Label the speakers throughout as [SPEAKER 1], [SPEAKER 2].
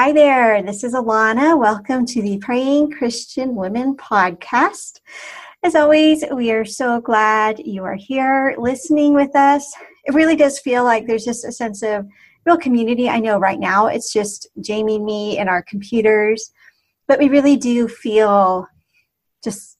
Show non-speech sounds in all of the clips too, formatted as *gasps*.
[SPEAKER 1] Hi there, this is Alana. Welcome to the Praying Christian Women podcast. As always, we are so glad you are here listening with us. It really does feel like there's just a sense of real community. I know right now it's just Jamie me and our computers, but we really do feel just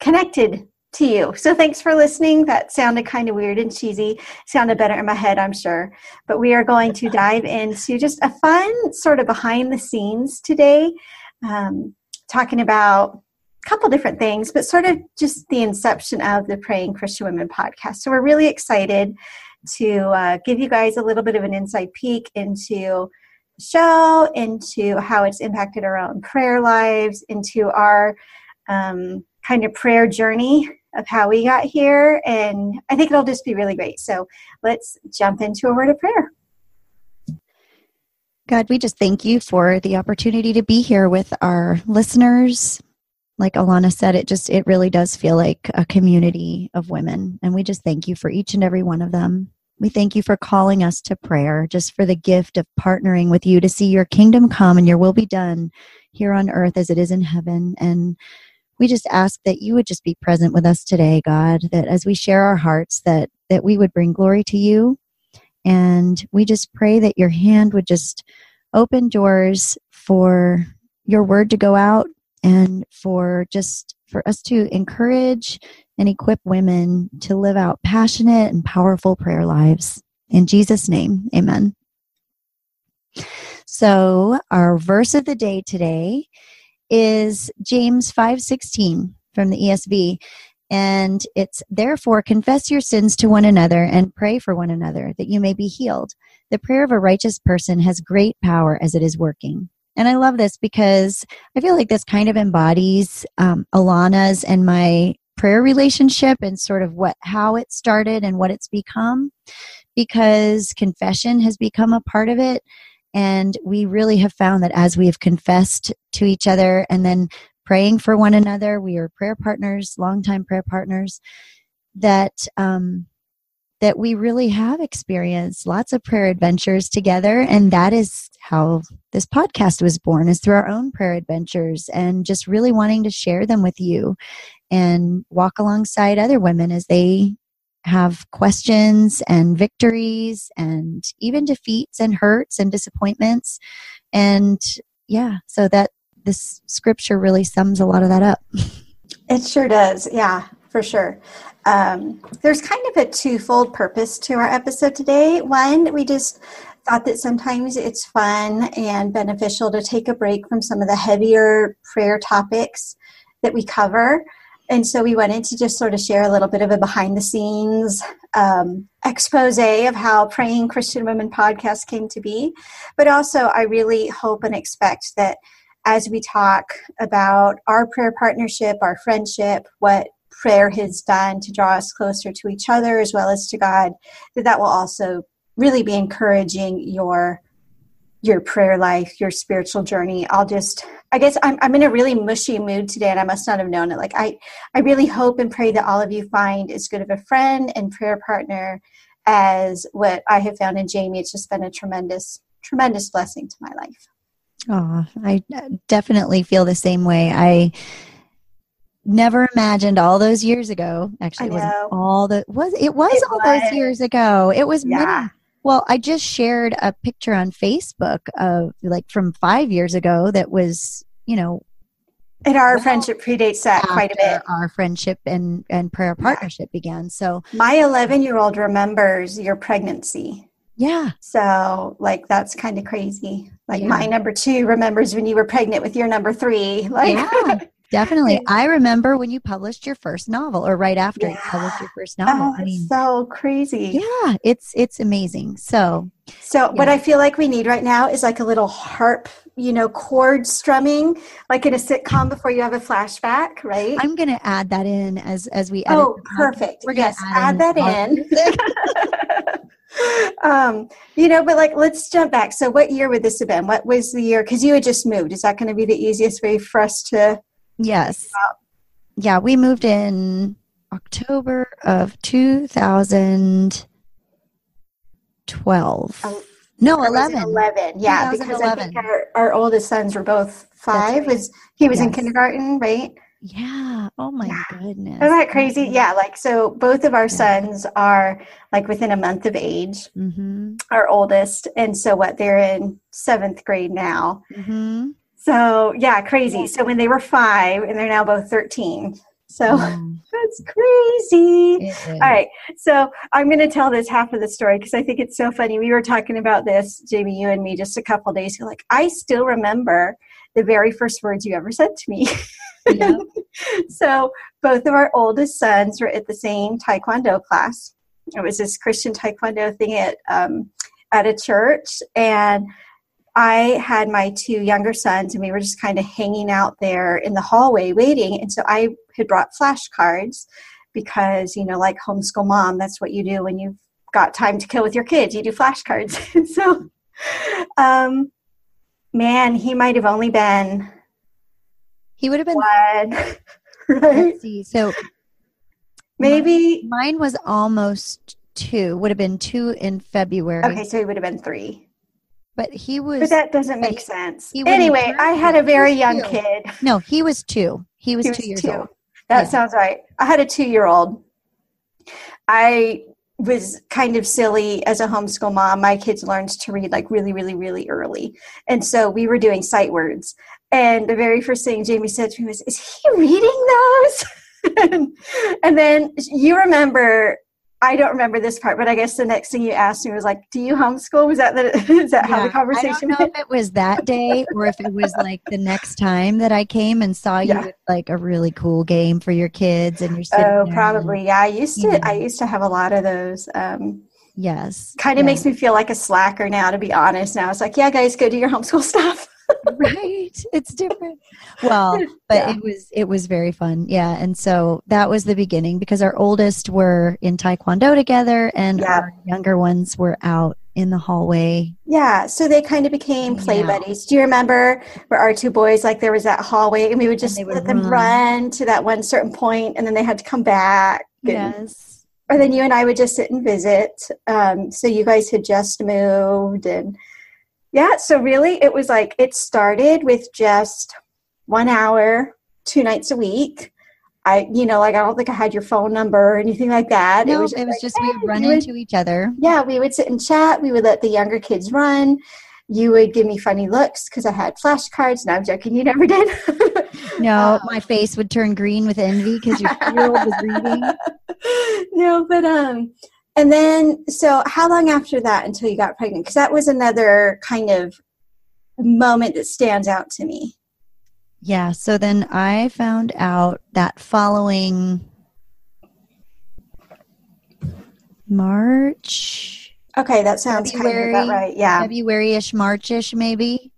[SPEAKER 1] connected to you. So thanks for listening. That sounded kind of weird and cheesy. Sounded better in my head, I'm sure. But we are going to dive into just a fun sort of behind the scenes today, um, talking about a couple different things, but sort of just the inception of the Praying Christian Women podcast. So we're really excited to uh, give you guys a little bit of an inside peek into the show, into how it's impacted our own prayer lives, into our um, kind of prayer journey of how we got here. And I think it'll just be really great. So let's jump into a word of prayer.
[SPEAKER 2] God, we just thank you for the opportunity to be here with our listeners. Like Alana said, it just, it really does feel like a community of women. And we just thank you for each and every one of them. We thank you for calling us to prayer, just for the gift of partnering with you to see your kingdom come and your will be done here on earth as it is in heaven. And we just ask that you would just be present with us today, God, that as we share our hearts, that, that we would bring glory to you. And we just pray that your hand would just open doors for your word to go out and for just for us to encourage and equip women to live out passionate and powerful prayer lives. In Jesus' name, amen. So, our verse of the day today is James 5:16 from the ESV and it's therefore confess your sins to one another and pray for one another that you may be healed. The prayer of a righteous person has great power as it is working. And I love this because I feel like this kind of embodies um, Alana's and my prayer relationship and sort of what how it started and what it's become because confession has become a part of it and we really have found that as we have confessed to each other and then praying for one another, we are prayer partners, longtime prayer partners, that um, that we really have experienced lots of prayer adventures together. And that is how this podcast was born is through our own prayer adventures and just really wanting to share them with you and walk alongside other women as they have questions and victories and even defeats and hurts and disappointments. And yeah, so that this scripture really sums a lot of that up. *laughs*
[SPEAKER 1] It sure does. Yeah, for sure. Um, there's kind of a twofold purpose to our episode today. One, we just thought that sometimes it's fun and beneficial to take a break from some of the heavier prayer topics that we cover and so we wanted to just sort of share a little bit of a behind the scenes um, expose of how Praying Christian Women podcast came to be. But also, I really hope and expect that as we talk about our prayer partnership, our friendship, what prayer has done to draw us closer to each other as well as to God, that that will also really be encouraging your your prayer life, your spiritual journey. I'll just I guess I'm I'm in a really mushy mood today and I must not have known it. Like I I really hope and pray that all of you find as good of a friend and prayer partner as what I have found in Jamie. It's just been a tremendous tremendous blessing to my life.
[SPEAKER 2] Oh, I definitely feel the same way. I never imagined all those years ago. Actually, it was all the was it was it all was. those years ago. It was yeah. many well, I just shared a picture on Facebook of like from five years ago that was, you know,
[SPEAKER 1] and our well, friendship predates that quite a bit.
[SPEAKER 2] Our friendship and and prayer partnership yeah. began. So
[SPEAKER 1] my 11 year old remembers your pregnancy.
[SPEAKER 2] Yeah.
[SPEAKER 1] So like that's kind of crazy. Like yeah. my number two remembers when you were pregnant with your number three. Like
[SPEAKER 2] yeah. *laughs* Definitely. I remember when you published your first novel or right after yeah. you published your first novel.
[SPEAKER 1] Oh, I mean, so crazy.
[SPEAKER 2] Yeah, it's it's amazing. So
[SPEAKER 1] So yeah. what I feel like we need right now is like a little harp, you know, chord strumming like in a sitcom before you have a flashback, right?
[SPEAKER 2] I'm going to add that in as as we
[SPEAKER 1] Oh, perfect. We're going to add, add that in. *laughs* um, you know, but like, let's jump back. So, what year would this have been? What was the year? Because you had just moved. Is that going to be the easiest way for us to
[SPEAKER 2] Yes. Yeah, we moved in October of 2012. No,
[SPEAKER 1] Or was it
[SPEAKER 2] 11.
[SPEAKER 1] 11 yeah because i think our, our oldest sons were both five
[SPEAKER 2] right.
[SPEAKER 1] was he was in kindergarten right
[SPEAKER 2] Yeah. Oh my
[SPEAKER 1] Yeah.
[SPEAKER 2] goodness.
[SPEAKER 1] isn't that crazy yeah like so both of our
[SPEAKER 2] Yeah.
[SPEAKER 1] sons are like within a month of age
[SPEAKER 2] Mm-hmm.
[SPEAKER 1] our oldest and so what they're in seventh grade now
[SPEAKER 2] Mm-hmm.
[SPEAKER 1] So yeah crazy. So when they were five and they're now both 13 so
[SPEAKER 2] Mm, *laughs*
[SPEAKER 1] that's crazy.
[SPEAKER 2] Is.
[SPEAKER 1] all right. So i'm going to tell this half of the story because i think it's so funny. We were talking about this jamie you and me just a couple days ago. Like i still remember the very first words you ever said to me.
[SPEAKER 2] Yep. *laughs*
[SPEAKER 1] so both of our oldest sons were at the same taekwondo class. It was this christian taekwondo thing at um, at a church and i had my two younger sons and we were just kind of hanging out there in the hallway waiting and so i had brought flashcards because you know like homeschool mom that's what you do when you've got time to kill with your kids you do flashcards *laughs* so um man he might have only been
[SPEAKER 2] He would have been.
[SPEAKER 1] one *laughs* right
[SPEAKER 2] Let's see. So
[SPEAKER 1] maybe
[SPEAKER 2] mine was almost two. Would have been two in February.
[SPEAKER 1] okay so he would have been three
[SPEAKER 2] But he was.
[SPEAKER 1] but that doesn't make
[SPEAKER 2] he-
[SPEAKER 1] sense
[SPEAKER 2] he
[SPEAKER 1] anyway i had a very young
[SPEAKER 2] two.
[SPEAKER 1] kid
[SPEAKER 2] no, he was two. He was
[SPEAKER 1] He
[SPEAKER 2] two years
[SPEAKER 1] two.
[SPEAKER 2] old.
[SPEAKER 1] That
[SPEAKER 2] Yeah.
[SPEAKER 1] sounds right. I had a two year old. I was kind of silly as a homeschool mom. My kids learned to read like really, really, really early. And so we were doing sight words. And the very first thing Jamie said to me was, Is he reading those? and, *laughs* and then you remember. I don't remember this part, but I guess the next thing you asked me was like, "Do you homeschool?" Was that the, *laughs* is that how the conversation
[SPEAKER 2] I don't know
[SPEAKER 1] went?
[SPEAKER 2] if it was that day or if it was like the next time that I came and saw you
[SPEAKER 1] Yeah.
[SPEAKER 2] with like a really cool game for your kids and you're sitting
[SPEAKER 1] Oh,
[SPEAKER 2] there and-
[SPEAKER 1] probably. Yeah, I used to.
[SPEAKER 2] Yeah.
[SPEAKER 1] I used to have a lot of those. Um,
[SPEAKER 2] yes.
[SPEAKER 1] kind of
[SPEAKER 2] yeah.
[SPEAKER 1] makes me feel like a slacker now to be honest now it's like yeah guys go do your homeschool *laughs* stuff
[SPEAKER 2] right. It's different. Well, but
[SPEAKER 1] Yeah.
[SPEAKER 2] it was it was very fun. Yeah. And so that was the beginning because our oldest were in Taekwondo together and
[SPEAKER 1] Yeah.
[SPEAKER 2] our younger ones were out in the hallway.
[SPEAKER 1] yeah so they kind of became play
[SPEAKER 2] Yeah.
[SPEAKER 1] buddies do you remember where our two boys like there was that hallway and we would just
[SPEAKER 2] would
[SPEAKER 1] let them
[SPEAKER 2] run.
[SPEAKER 1] run to that one certain point and then they had to come back and-
[SPEAKER 2] Yes.
[SPEAKER 1] or then you and i would just sit and visit um, so you guys had just moved and yeah so really it was like it started with just one hour two nights a week. I you know like i don't think i had your phone number or anything like that.
[SPEAKER 2] No,
[SPEAKER 1] it was
[SPEAKER 2] it was
[SPEAKER 1] like,
[SPEAKER 2] just we'd run
[SPEAKER 1] would-
[SPEAKER 2] into each other.
[SPEAKER 1] yeah we would sit and chat. We would let the younger kids run. You would give me funny looks because i had flashcards. No i'm joking. You never did. *laughs*
[SPEAKER 2] No,
[SPEAKER 1] Um,
[SPEAKER 2] my face would turn green with envy because your two-year-old was reading. *laughs*
[SPEAKER 1] no, but um, and then so how long after that until you got pregnant? Because that was another kind of moment that stands out to me.
[SPEAKER 2] Yeah. So then I found out that following March,
[SPEAKER 1] Okay, that sounds kind of about right. Yeah.
[SPEAKER 2] February-ish, March-ish, maybe.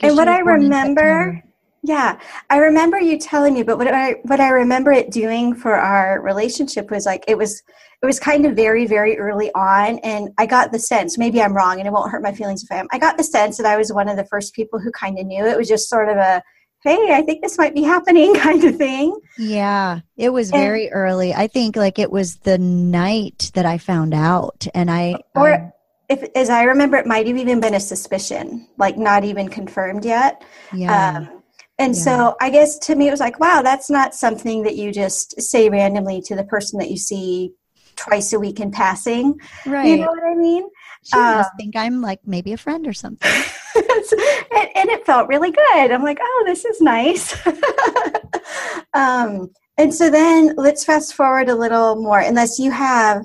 [SPEAKER 1] And what I remember. Yeah, I remember you telling me, but what I what I remember it doing for our relationship was like it was it was kind of very very early on, and I got the sense maybe I'm wrong, and it won't hurt my feelings if I am. I got the sense that I was one of the first people who kind of knew it was just sort of a hey, I think this might be happening *laughs* kind of thing.
[SPEAKER 2] Yeah, it was
[SPEAKER 1] And-
[SPEAKER 2] very early. I think like it was the night that I found out, and I
[SPEAKER 1] Or-
[SPEAKER 2] I-
[SPEAKER 1] If as I remember, it might have even been a suspicion, like not even confirmed yet.
[SPEAKER 2] yeah,
[SPEAKER 1] Um, and so I guess to me it was like, wow, that's not something that you just say randomly to the person that you see twice a week in passing.
[SPEAKER 2] right.
[SPEAKER 1] You know what I mean?
[SPEAKER 2] she must
[SPEAKER 1] um,
[SPEAKER 2] think I'm like maybe a friend or something. *laughs*
[SPEAKER 1] and, and it felt really good. I'm like, oh, this is nice. *laughs* um, and so then let's fast forward a little more, unless you have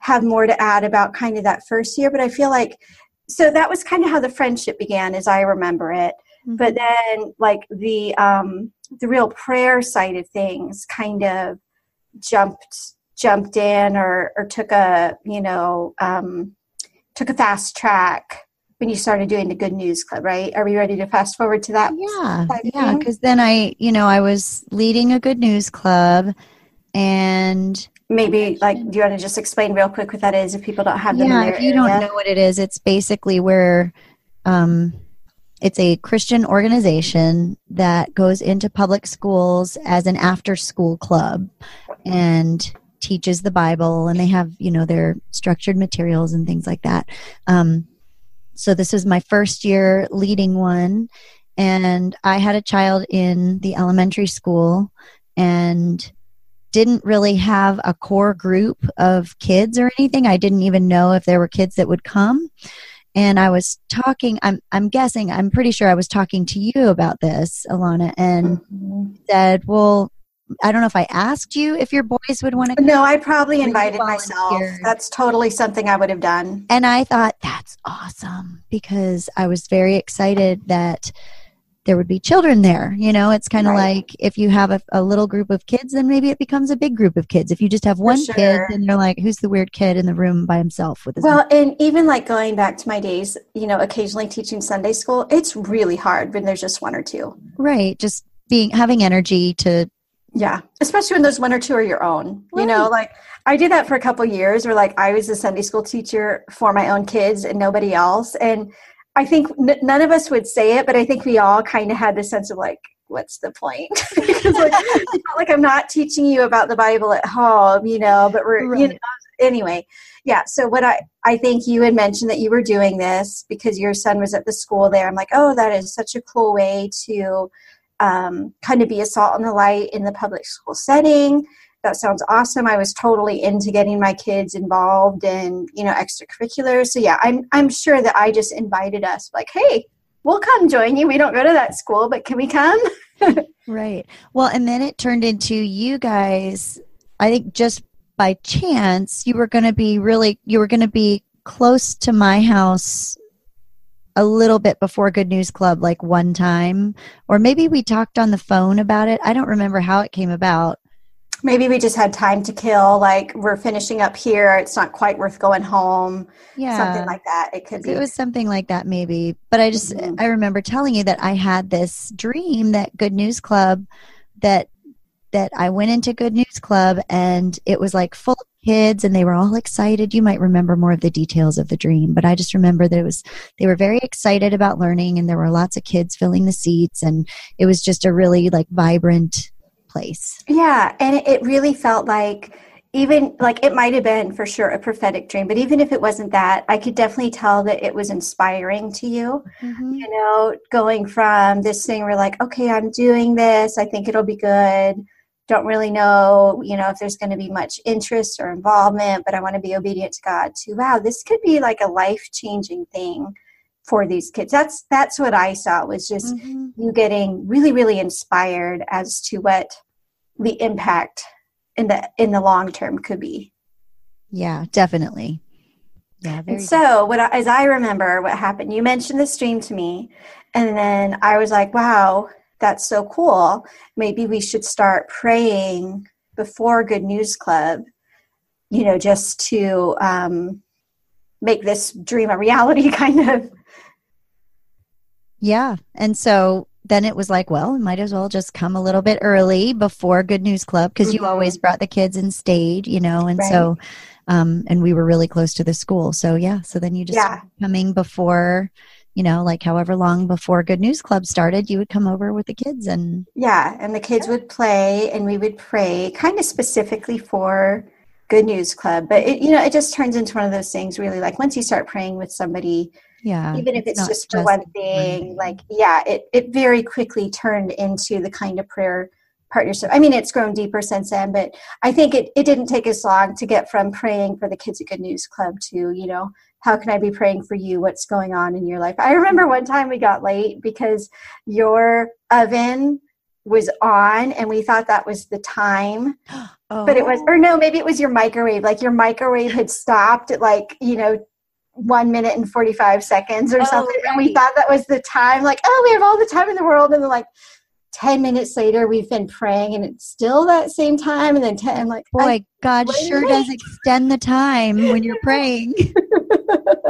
[SPEAKER 1] have more to add about kind of that first year. But I feel like so that was kind of how the friendship began, as I remember it. But then, like the um, the real prayer side of things, kind of jumped jumped in or or took a you know um, took a fast track when you started doing the Good News Club, right? Are we ready to fast forward to that?
[SPEAKER 2] yeah yeah because then i you know i was leading a good news club and
[SPEAKER 1] Maybe like, do you want to just explain real quick what that is if people don't have them
[SPEAKER 2] yeah
[SPEAKER 1] in their
[SPEAKER 2] if you
[SPEAKER 1] area?
[SPEAKER 2] don't know what it is it's basically where um it's a christian organization that goes into public schools as an after school club and teaches the bible and they have you know their structured materials and things like that um so this was my first year leading one, and I had a child in the elementary school and didn't really have a core group of kids or anything. I didn't even know if there were kids that would come. And I was talking, I'm, I'm guessing, I'm pretty sure I was talking to you about this, Alana, and mm-hmm. said, Well, I don't know if I asked you if your boys would want to.
[SPEAKER 1] No, I probably invited myself. That's totally something I would have done.
[SPEAKER 2] And I thought that's awesome because I was very excited that there would be children there. You know, it's kind of right. like if you have a, a, little group of kids, then maybe it becomes a big group of kids. If you just have one sure. kid, then you're like, who's the weird kid in the room by himself with his?
[SPEAKER 1] Well, and even like going back to my days, you know, occasionally teaching Sunday school, it's really hard when there's just one or two.
[SPEAKER 2] Right. Just being having energy to.
[SPEAKER 1] Yeah, especially when those one or two are your own. Right. You know, like I did that for a couple years, where like I was a Sunday school teacher for my own kids and nobody else, and I think n- none of us would say it, but I think we all kind of had the sense of like, what's the point? *laughs* because like, like I'm not teaching you about the Bible at home, you know, but we're, right. you know, anyway. Yeah. So what I, I think you had mentioned that you were doing this because your son was at the school there. I'm like, oh, that is such a cool way to um, kind of be a salt and the light in the public school setting that sounds awesome. I was totally into getting my kids involved in, you know, extracurriculars. So yeah, I'm I'm sure that I just invited us like, hey, we'll come join you. We don't go to that school, but can we come? *laughs*
[SPEAKER 2] right. Well, and then it turned into you guys, I think just by chance, you were going to be really you were going to be close to my house a little bit before Good News Club, like one time, or maybe we talked on the phone about it. I don't remember how it came about
[SPEAKER 1] maybe we just had time to kill like we're finishing up here it's not quite worth going home. Yeah. Something like that it could be.
[SPEAKER 2] It was something like that maybe. But i just mm-hmm. i remember telling you that i had this dream that good news club that that i went into good news club and it was like full of kids and they were all excited. You might remember more of the details of the dream but i just remember that it was they were very excited about learning and there were lots of kids filling the seats and it was just a really like vibrant place.
[SPEAKER 1] Yeah, and it really felt like even like it might have been for sure a prophetic dream, but even if it wasn't that, I could definitely tell that it was inspiring to you. Mm-hmm. You know, going from this thing where like, okay, I'm doing this, I think it'll be good. Don't really know, you know, if there's going to be much interest or involvement, but I want to be obedient to God. To wow, this could be like a life changing thing for these kids. That's that's what I saw was just mm-hmm. you getting really really inspired as to what the impact in the in the long term could be.
[SPEAKER 2] Yeah, definitely.
[SPEAKER 1] Yeah. and so, what as I remember, what happened? You mentioned the stream to me, and then I was like, "Wow, that's so cool. Maybe we should start praying before Good News Club." You know, just to um, make this dream a reality, *laughs* kind of.
[SPEAKER 2] Yeah, and so then it was like, well, might as well just come a little bit early before Good News Club because mm-hmm. you always brought the kids and stayed, you know, and right. so, um, and we were really close to the school. So yeah, so then you just yeah. coming before, you know, like however long before Good News Club started, you would come over with the kids and
[SPEAKER 1] yeah, and the kids would play and we would pray kind of specifically for Good News Club. But it, you know, it just turns into one of those things really like once you start praying with somebody
[SPEAKER 2] yeah
[SPEAKER 1] even if it's, it's just for just one thing like yeah it, it very quickly turned into the kind of prayer partnership. I mean it's grown deeper since then but i think it, it didn't take us long to get from praying for the kids at good news club to you know how can i be praying for you? What's going on in your life? I remember one time we got late because your oven was on and we thought that was the time oh. *gasps* but it was or no maybe it was your microwave like your microwave had *gasps* stopped at like you know one minute and 45 seconds or oh, something. Right. And we thought that was the time, like, oh, we have all the time in the world. And then, like, 10 minutes later, we've been praying and it's still that same time. And then 10, I'm like,
[SPEAKER 2] boy, God sure does extend the time when you're *laughs* praying.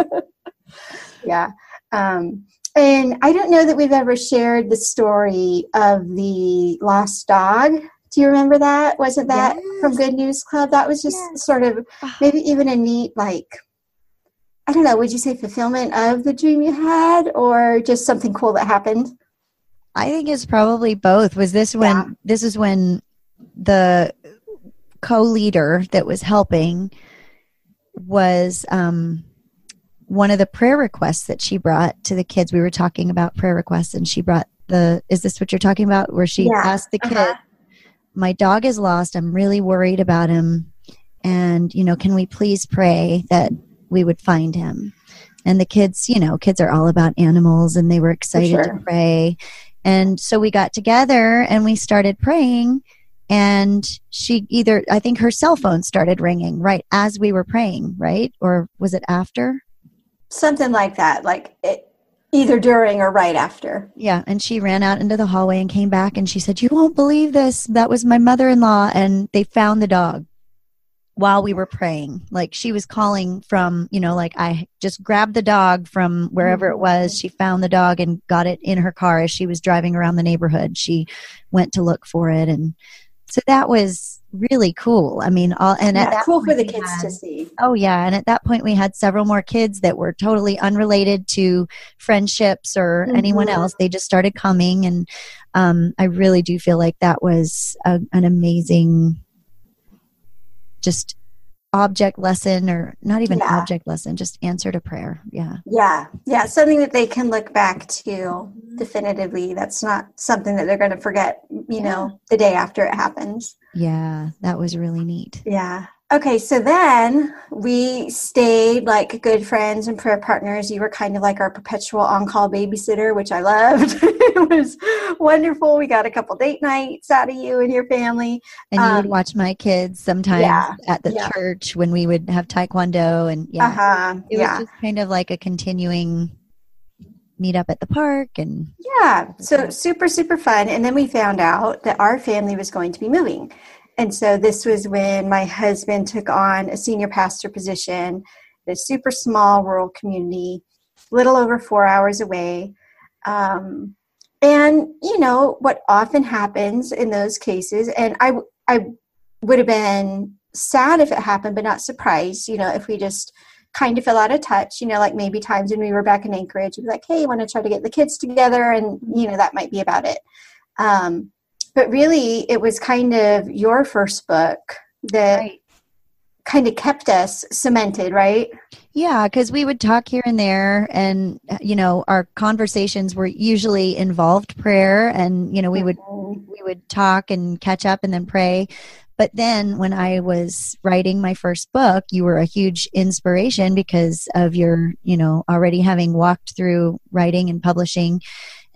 [SPEAKER 2] *laughs*
[SPEAKER 1] yeah. Um, and I don't know that we've ever shared the story of the lost dog. Do you remember that? Wasn't that yes. from Good News Club? That was just yes. sort of maybe even a neat, like, I don't know, would you say fulfillment of the dream you had or just something cool that happened?
[SPEAKER 2] I think it's probably both. Was this when yeah. this is when the co-leader that was helping was um one of the prayer requests that she brought to the kids, we were talking about prayer requests, and she brought the, is this what you're talking about? Where she
[SPEAKER 1] Yeah.
[SPEAKER 2] asked the kid,
[SPEAKER 1] Uh-huh.
[SPEAKER 2] My dog is lost. I'm really worried about him. And, you know, can we please pray that we would find him? And the kids, you know, kids are all about animals and they were excited
[SPEAKER 1] sure.
[SPEAKER 2] to pray. And so we got together and we started praying. And she either, I think her cell phone started ringing right as we were praying, right? Or was it after?
[SPEAKER 1] Something like that, like it, either during or right after.
[SPEAKER 2] Yeah, and she ran out into the hallway and came back and she said, "You won't believe this. That was my mother-in-law and they found the dog while we were praying. Like she was calling from, you know, like I just grabbed the dog from wherever it was. She found the dog and got it in her car as she was driving around the neighborhood. She went to look for it and so that was really cool. I mean, all and at
[SPEAKER 1] Yeah,
[SPEAKER 2] that
[SPEAKER 1] cool for the kids
[SPEAKER 2] had-
[SPEAKER 1] to see.
[SPEAKER 2] Oh yeah, and at that point we had several more kids that were totally unrelated to friendships or anyone
[SPEAKER 1] Mhm.
[SPEAKER 2] else. They just started coming, and um, I really do feel like that was a, an amazing, just object lesson, or not even
[SPEAKER 1] Yeah.
[SPEAKER 2] object lesson, just answer to prayer. Yeah,
[SPEAKER 1] Yeah, yeah, something that they can look back to definitively. That's not something that they're going to forget, you know, the day after it happens.
[SPEAKER 2] yeah, that was really neat.
[SPEAKER 1] Yeah. Okay, so then we stayed like good friends and prayer partners. You were kind of like our perpetual on call babysitter, which I loved. *laughs* it was wonderful. We got a couple date nights out of you and your family.
[SPEAKER 2] And you would
[SPEAKER 1] Um,
[SPEAKER 2] watch my kids sometimes
[SPEAKER 1] yeah,
[SPEAKER 2] at the
[SPEAKER 1] yeah.
[SPEAKER 2] church when we would have taekwondo, and yeah,
[SPEAKER 1] Uh huh.
[SPEAKER 2] it
[SPEAKER 1] Yeah.
[SPEAKER 2] was just kind of like a continuing meet up at the park and
[SPEAKER 1] Yeah, so super, super fun. And then we found out that our family was going to be moving. And so this was when my husband took on a senior pastor position in a super small rural community, little over four hours away. Um, and, you know, what often happens in those cases, and I I would have been sad if it happened, but not surprised, you know, if we just kind of fell out of touch, you know, like maybe times when we were back in Anchorage, we'd be like, hey, you want to try to get the kids together? And, you know, that might be about it. Um, but really, it was kind of your first book that kind of kept us cemented, right?
[SPEAKER 2] Yeah, because we would talk here and there, and you know, our conversations were usually involved prayer, and you know, we would mm-hmm. we would talk and catch up and then pray. But then, when I was writing my first book, you were a huge inspiration because of your, you know, already having walked through writing and publishing.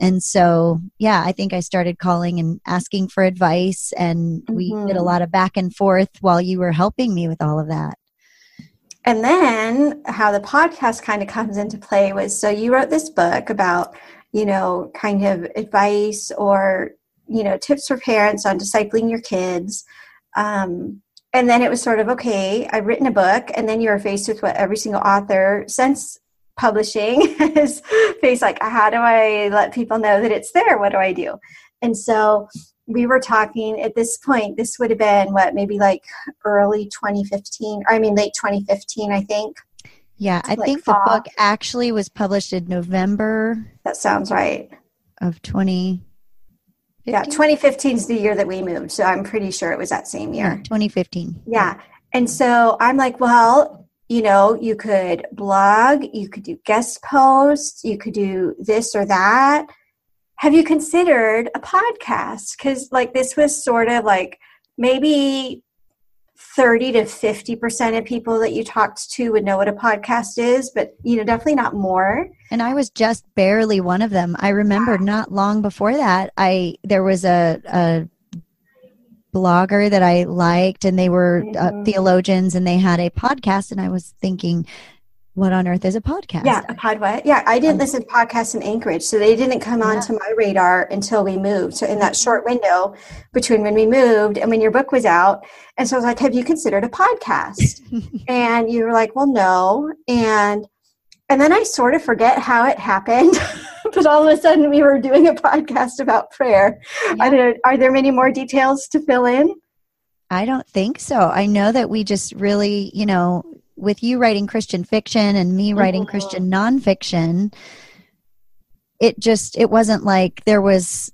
[SPEAKER 2] And so, yeah, I think I started calling and asking for advice, and we did a
[SPEAKER 1] Mhm.
[SPEAKER 2] lot of back and forth while you were helping me with all of that.
[SPEAKER 1] And then how the podcast kind of comes into play was so you wrote this book about, you know, kind of advice or, you know, tips for parents on discipling your kids. Um, and then it was sort of, okay, I've written a book. And then you were faced with what every single author since publishing *laughs* has face like, how do I let people know that it's there? What do I do? And so we were talking at this point, this would have been what, maybe like early 2015, or I mean, late 2015, I think.
[SPEAKER 2] Yeah, I
[SPEAKER 1] Like
[SPEAKER 2] think
[SPEAKER 1] fall.
[SPEAKER 2] the book actually was published in November
[SPEAKER 1] That sounds right.
[SPEAKER 2] of 20.
[SPEAKER 1] Yeah, 2015 is the year that we moved, so I'm pretty sure it was that same
[SPEAKER 2] Yeah,
[SPEAKER 1] year.
[SPEAKER 2] 2015.
[SPEAKER 1] Yeah. And so I'm like, well, you know, you could blog, you could do guest posts, you could do this or that. Have you considered a podcast? Because, like, this was sort of like maybe 30 to 50% of people that you talked to would know what a podcast is, but, you know, definitely not more.
[SPEAKER 2] And I was just barely one of them. I remember not long before that, I there was a, a blogger that I liked, and they were uh,
[SPEAKER 1] Mhm.
[SPEAKER 2] theologians, and they had a podcast, and I was thinking, what on earth is a podcast?
[SPEAKER 1] Yeah, a pod what? Yeah, I didn't
[SPEAKER 2] Um,
[SPEAKER 1] listen to podcasts in Anchorage, so they didn't come
[SPEAKER 2] Yeah.
[SPEAKER 1] onto my radar until we moved. So in that short window between when we moved and when your book was out, and so I was like, "Have you considered a podcast?" *laughs* and you were like, "Well, no." And and then I sort of forget how it happened, *laughs* but all of a sudden we were doing a podcast about prayer. I don't know, are there many more details to fill in?
[SPEAKER 2] I don't think so. I know that we just really, you know, with you writing Christian fiction and me writing
[SPEAKER 1] Mhm.
[SPEAKER 2] Christian nonfiction, it just it wasn't like there was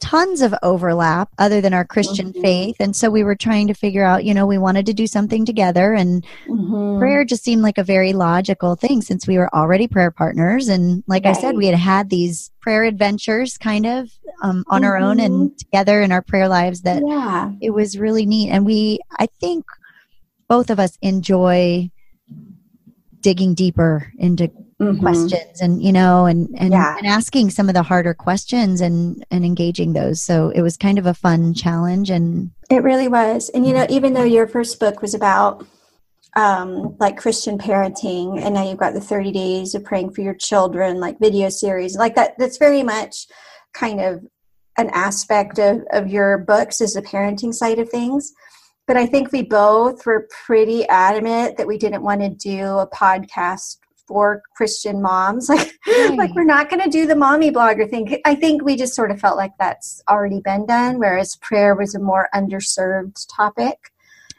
[SPEAKER 2] tons of overlap other than our Christian
[SPEAKER 1] Mhm.
[SPEAKER 2] faith. And so we were trying to figure out, you know, we wanted to do something together and
[SPEAKER 1] Mhm.
[SPEAKER 2] prayer just seemed like a very logical thing since we were already prayer partners. And like I said, we had had these prayer adventures kind of um, on our own and together in our prayer lives that
[SPEAKER 1] yeah.
[SPEAKER 2] it was really neat. And we, I think both of us enjoy digging deeper into
[SPEAKER 1] Mhm.
[SPEAKER 2] questions and you know and and,
[SPEAKER 1] Yeah.
[SPEAKER 2] and asking some of the harder questions and and engaging those so it was kind of a fun challenge and
[SPEAKER 1] It really was. And you know, even though your first book was about um, like Christian parenting, and now you've got the 30 days of praying for your children, like video series, like that, that's very much kind of an aspect of, of your books is the parenting side of things. But I think we both were pretty adamant that we didn't want to do a podcast for Christian moms. *laughs* Like, like we're not going to do the mommy blogger thing. I think we just sort of felt like that's already been done, whereas prayer was a more underserved topic.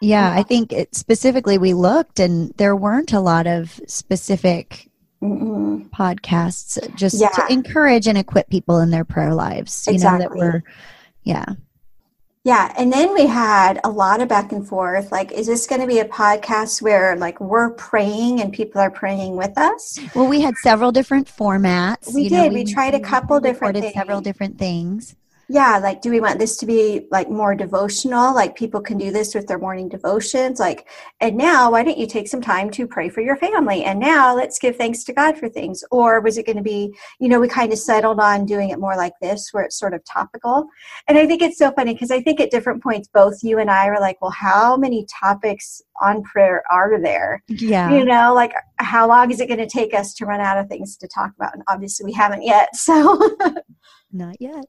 [SPEAKER 2] yeah um, i think it, specifically we looked and there weren't a lot of specific
[SPEAKER 1] Mm-mm.
[SPEAKER 2] podcasts just
[SPEAKER 1] Yeah.
[SPEAKER 2] to encourage and equip people in their prayer lives you know that
[SPEAKER 1] Exactly.
[SPEAKER 2] were yeah
[SPEAKER 1] Yeah, and then we had a lot of back and forth. Like, is this going to be a podcast where like we're praying and people are praying with us?
[SPEAKER 2] well we had several different formats
[SPEAKER 1] We
[SPEAKER 2] you know,
[SPEAKER 1] did. We tried a couple different
[SPEAKER 2] things. We
[SPEAKER 1] several
[SPEAKER 2] different things
[SPEAKER 1] Yeah, like, do we want this to be like more devotional? Like, people can do this with their morning devotions. Like, and now, why don't you take some time to pray for your family? And now, let's give thanks to God for things. Or was it going to be, you know, we kind of settled on doing it more like this, where it's sort of topical. And I think it's so funny because I think at different points, both you and I were like, well, how many topics on prayer are there?
[SPEAKER 2] yeah
[SPEAKER 1] You know, like, how long is it going to take us to run out of things to talk about? And obviously, we haven't yet. So, *laughs*
[SPEAKER 2] not yet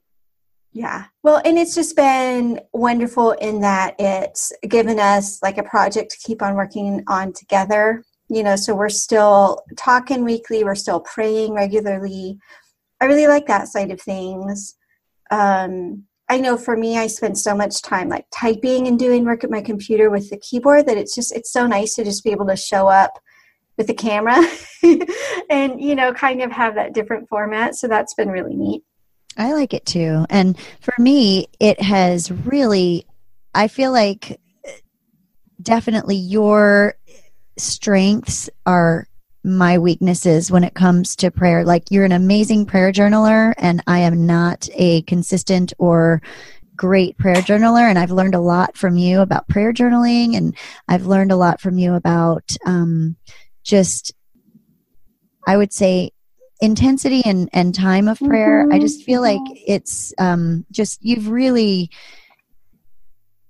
[SPEAKER 1] Yeah. Well, and it's just been wonderful in that it's given us like a project to keep on working on together. You know, so we're still talking weekly, we're still praying regularly. I really like that side of things. Um, I know for me, I spend so much time like typing and doing work at my computer with the keyboard that it's just, it's so nice to just be able to show up with the camera *laughs* and, you know, kind of have that different format. So that's been really neat.
[SPEAKER 2] I like it too. And for me, it has really, I feel like definitely your strengths are my weaknesses when it comes to prayer. Like you're an amazing prayer journaler, and I am not a consistent or great prayer journaler. And I've learned a lot from you about prayer journaling, and I've learned a lot from you about um, just, I would say, intensity and, and time of prayer. I
[SPEAKER 1] Mhm,
[SPEAKER 2] just feel like it's um, just, you've really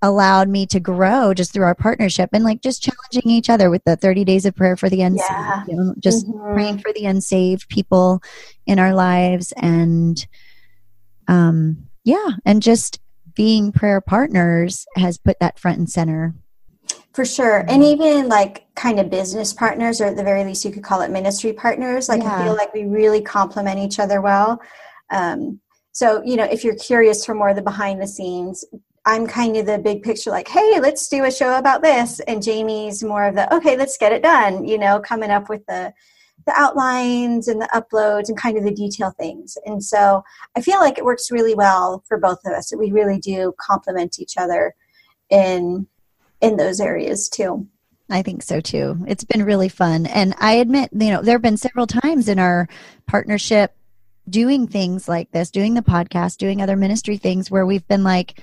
[SPEAKER 2] allowed me to grow just through our partnership and like just challenging each other with the 30 days of prayer for the unsaved,
[SPEAKER 1] Yeah.
[SPEAKER 2] you know, just
[SPEAKER 1] Mhm.
[SPEAKER 2] praying for the unsaved people in our lives and um yeah and just being prayer partners has put that front and center
[SPEAKER 1] For sure. And even like kind of business partners, or at the very least, you could call it ministry partners. Like, I feel like we really complement each other well. Um, so, you know, if you're curious for more of the behind the scenes, I'm kind of the big picture, like, hey, let's do a show about this. And Jamie's more of the, okay, let's get it done, you know, coming up with the, the outlines and the uploads and kind of the detail things. And so I feel like it works really well for both of us. That we really do complement each other in in those areas too.
[SPEAKER 2] I think so too. It's been really fun. And I admit, you know, there have been several times in our partnership doing things like this, doing the podcast, doing other ministry things where we've been like,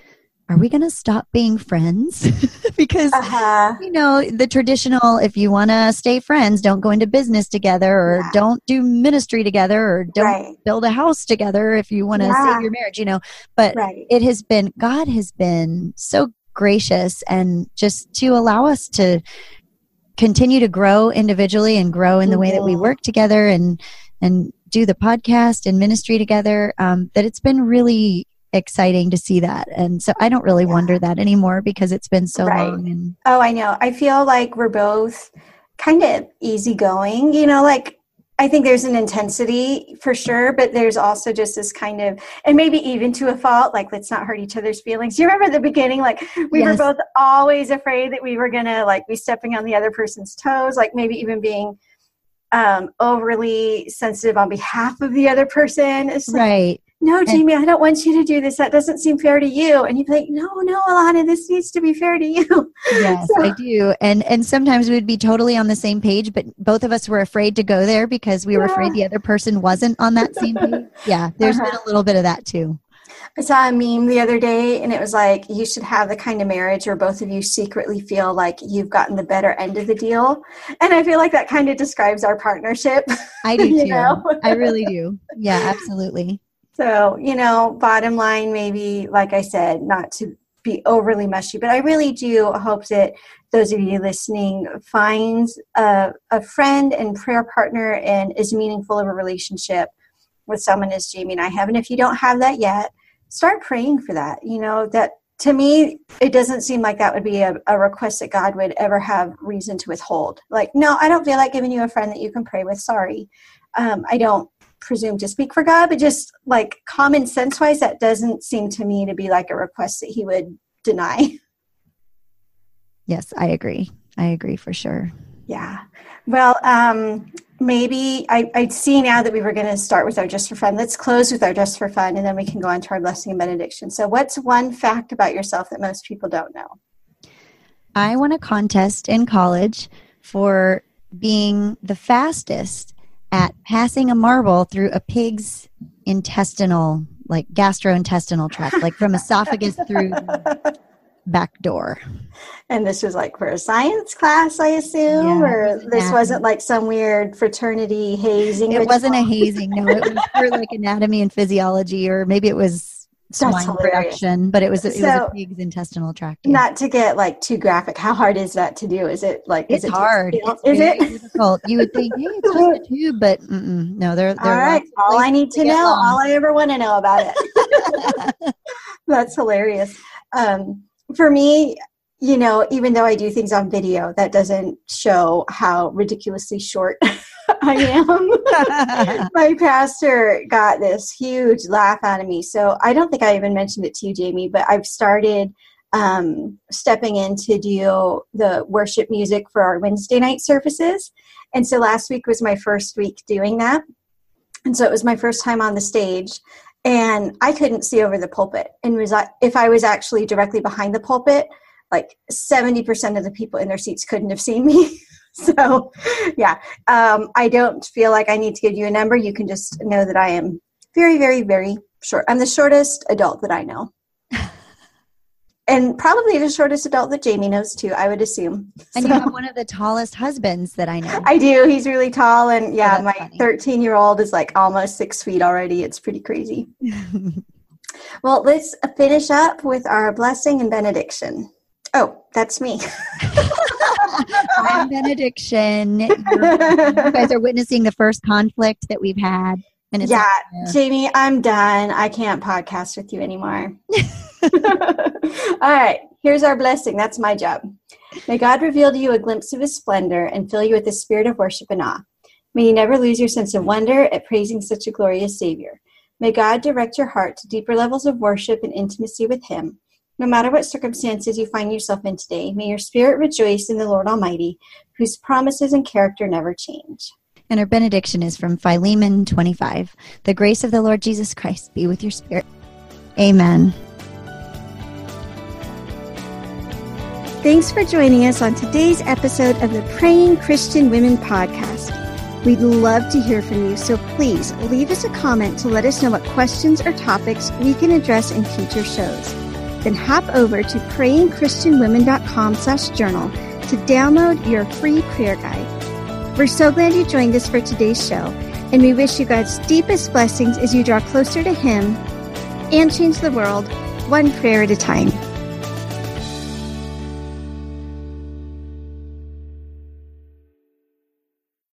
[SPEAKER 2] are we going to stop being friends? *laughs* because,
[SPEAKER 1] Uh-huh.
[SPEAKER 2] you know, the traditional, if you want to stay friends, don't go into business together or
[SPEAKER 1] Yeah.
[SPEAKER 2] don't do ministry together or don't
[SPEAKER 1] Right.
[SPEAKER 2] build a house together if you want to
[SPEAKER 1] Yeah.
[SPEAKER 2] save your marriage, you know. But
[SPEAKER 1] Right.
[SPEAKER 2] it has been god has been so gracious and just to allow us to continue to grow individually and grow in the way that we
[SPEAKER 1] Mhm.
[SPEAKER 2] work together and and do the podcast and ministry together um, that it's been really exciting to see that and so i don't really
[SPEAKER 1] Yeah.
[SPEAKER 2] wonder that anymore because it's been so
[SPEAKER 1] Right.
[SPEAKER 2] long and
[SPEAKER 1] Oh, I know. I feel like we're both kind of easygoing, you know, like I think there's an intensity for sure, but there's also just this kind of, and maybe even to a fault, like let's not hurt each other's feelings. Do you remember the beginning? Like we
[SPEAKER 2] Yes.
[SPEAKER 1] were both always afraid that we were going to like be stepping on the other person's toes, like maybe even being um, overly sensitive on behalf of the other person. It's like,
[SPEAKER 2] right
[SPEAKER 1] no, Jamie, I don't want you to do this. That doesn't seem fair to you. And you'd be like, no, no, Alana, this needs to be fair to you. *laughs*
[SPEAKER 2] Yes, so, I do. And and sometimes we'd be totally on the same page, but both of us were afraid to go there because we were yeah. afraid the other person wasn't on that same page. *laughs* Yeah, there's uh-huh. been a little bit of that too.
[SPEAKER 1] I saw a meme the other day and it was like, you should have the kind of marriage where both of you secretly feel like you've gotten the better end of the deal. And I feel like that kind of describes our partnership.
[SPEAKER 2] I do *laughs* too. Know? I really do. Yeah, absolutely.
[SPEAKER 1] So, you know, bottom line, maybe, like I said, not to be overly mushy, but I really do hope that those of you listening finds a, a friend and prayer partner and is meaningful of a relationship with someone as Jamie and I have. And if you don't have that yet, start praying for that. You know, that to me, it doesn't seem like that would be a, a, request that God would ever have reason to withhold. Like, no, I don't feel like giving you a friend that you can pray with. Sorry. Um, I don't presume to speak for God, but just like common sense wise, that doesn't seem to me to be like a request that He would deny. *laughs*
[SPEAKER 2] Yes, I agree. I agree for sure.
[SPEAKER 1] Yeah. Well, um, maybe I, I see now that we were going to start with our just for fun. Let's close with our just for fun, and then we can go on to our blessing and benediction. So, what's one fact about yourself that most people don't know?
[SPEAKER 2] I won a contest in college for being the fastest at passing a marble through a pig's intestinal, like gastrointestinal tract, like from esophagus *laughs* through back door.
[SPEAKER 1] And this was like for a science class, I assume, yeah, or this wasn't like some weird fraternity hazing.
[SPEAKER 2] It wasn't a hazing. No, it was for like *laughs* anatomy and physiology, or maybe it was swine production, but it was it so, was a pig's intestinal tract.
[SPEAKER 1] Yeah. Not to get like too graphic. How hard is that to do? Is it like
[SPEAKER 2] it's
[SPEAKER 1] is
[SPEAKER 2] it hard?
[SPEAKER 1] It's is it
[SPEAKER 2] difficult? You would think, hey, it's just a tube, but no, they're, they're
[SPEAKER 1] all right. All I need to, to know, long. all I ever want to know about it. *laughs* *laughs* That's hilarious. Um, for me, you know, even though I do things on video, that doesn't show how ridiculously short *laughs* I am. *laughs* My pastor got this huge laugh out of me. So I don't think I even mentioned it to you, Jamie, but I've started um, stepping in to do the worship music for our Wednesday night services. And so last week was my first week doing that. And so it was my first time on the stage and I couldn't see over the pulpit. And was if I was actually directly behind the pulpit, like 70% of the people in their seats couldn't have seen me. *laughs* so, yeah, um, I don't feel like I need to give you a number. You can just know that I am very, very, very short. I'm the shortest adult that I know *laughs* and probably the shortest adult that Jamie knows too. I would assume.
[SPEAKER 2] And so. you have one of the tallest husbands that I know.
[SPEAKER 1] I do. He's really tall, and yeah, oh, my thirteen-year-old is like almost six feet already. It's pretty crazy. *laughs* well, let's finish up with our blessing and benediction. Oh, that's me.
[SPEAKER 2] I'm benediction. you guys are witnessing the first conflict that we've had.
[SPEAKER 1] And yeah, Jamie, I'm done. I can't podcast with you anymore. *laughs* All right, here's our blessing. That's my job. May God reveal to you a glimpse of his splendor and fill you with the spirit of worship and awe. May you never lose your sense of wonder at praising such a glorious Savior. May God direct your heart to deeper levels of worship and intimacy with Him. No matter what circumstances you find yourself in today, may your spirit rejoice in the Lord Almighty, whose promises and character never change.
[SPEAKER 2] And our benediction is from Philemon 25. The grace of the Lord Jesus Christ be with your spirit. Amen.
[SPEAKER 1] Thanks for joining us on today's episode of the Praying Christian Women podcast. We'd love to hear from you, so please leave us a comment to let us know what questions or topics we can address in future shows. Then hop over to prayingchristianwomen.com slash journal to download your free prayer guide. We're so glad you joined us for today's show, and we wish you God's deepest blessings as you draw closer to Him and change the world one prayer at a time.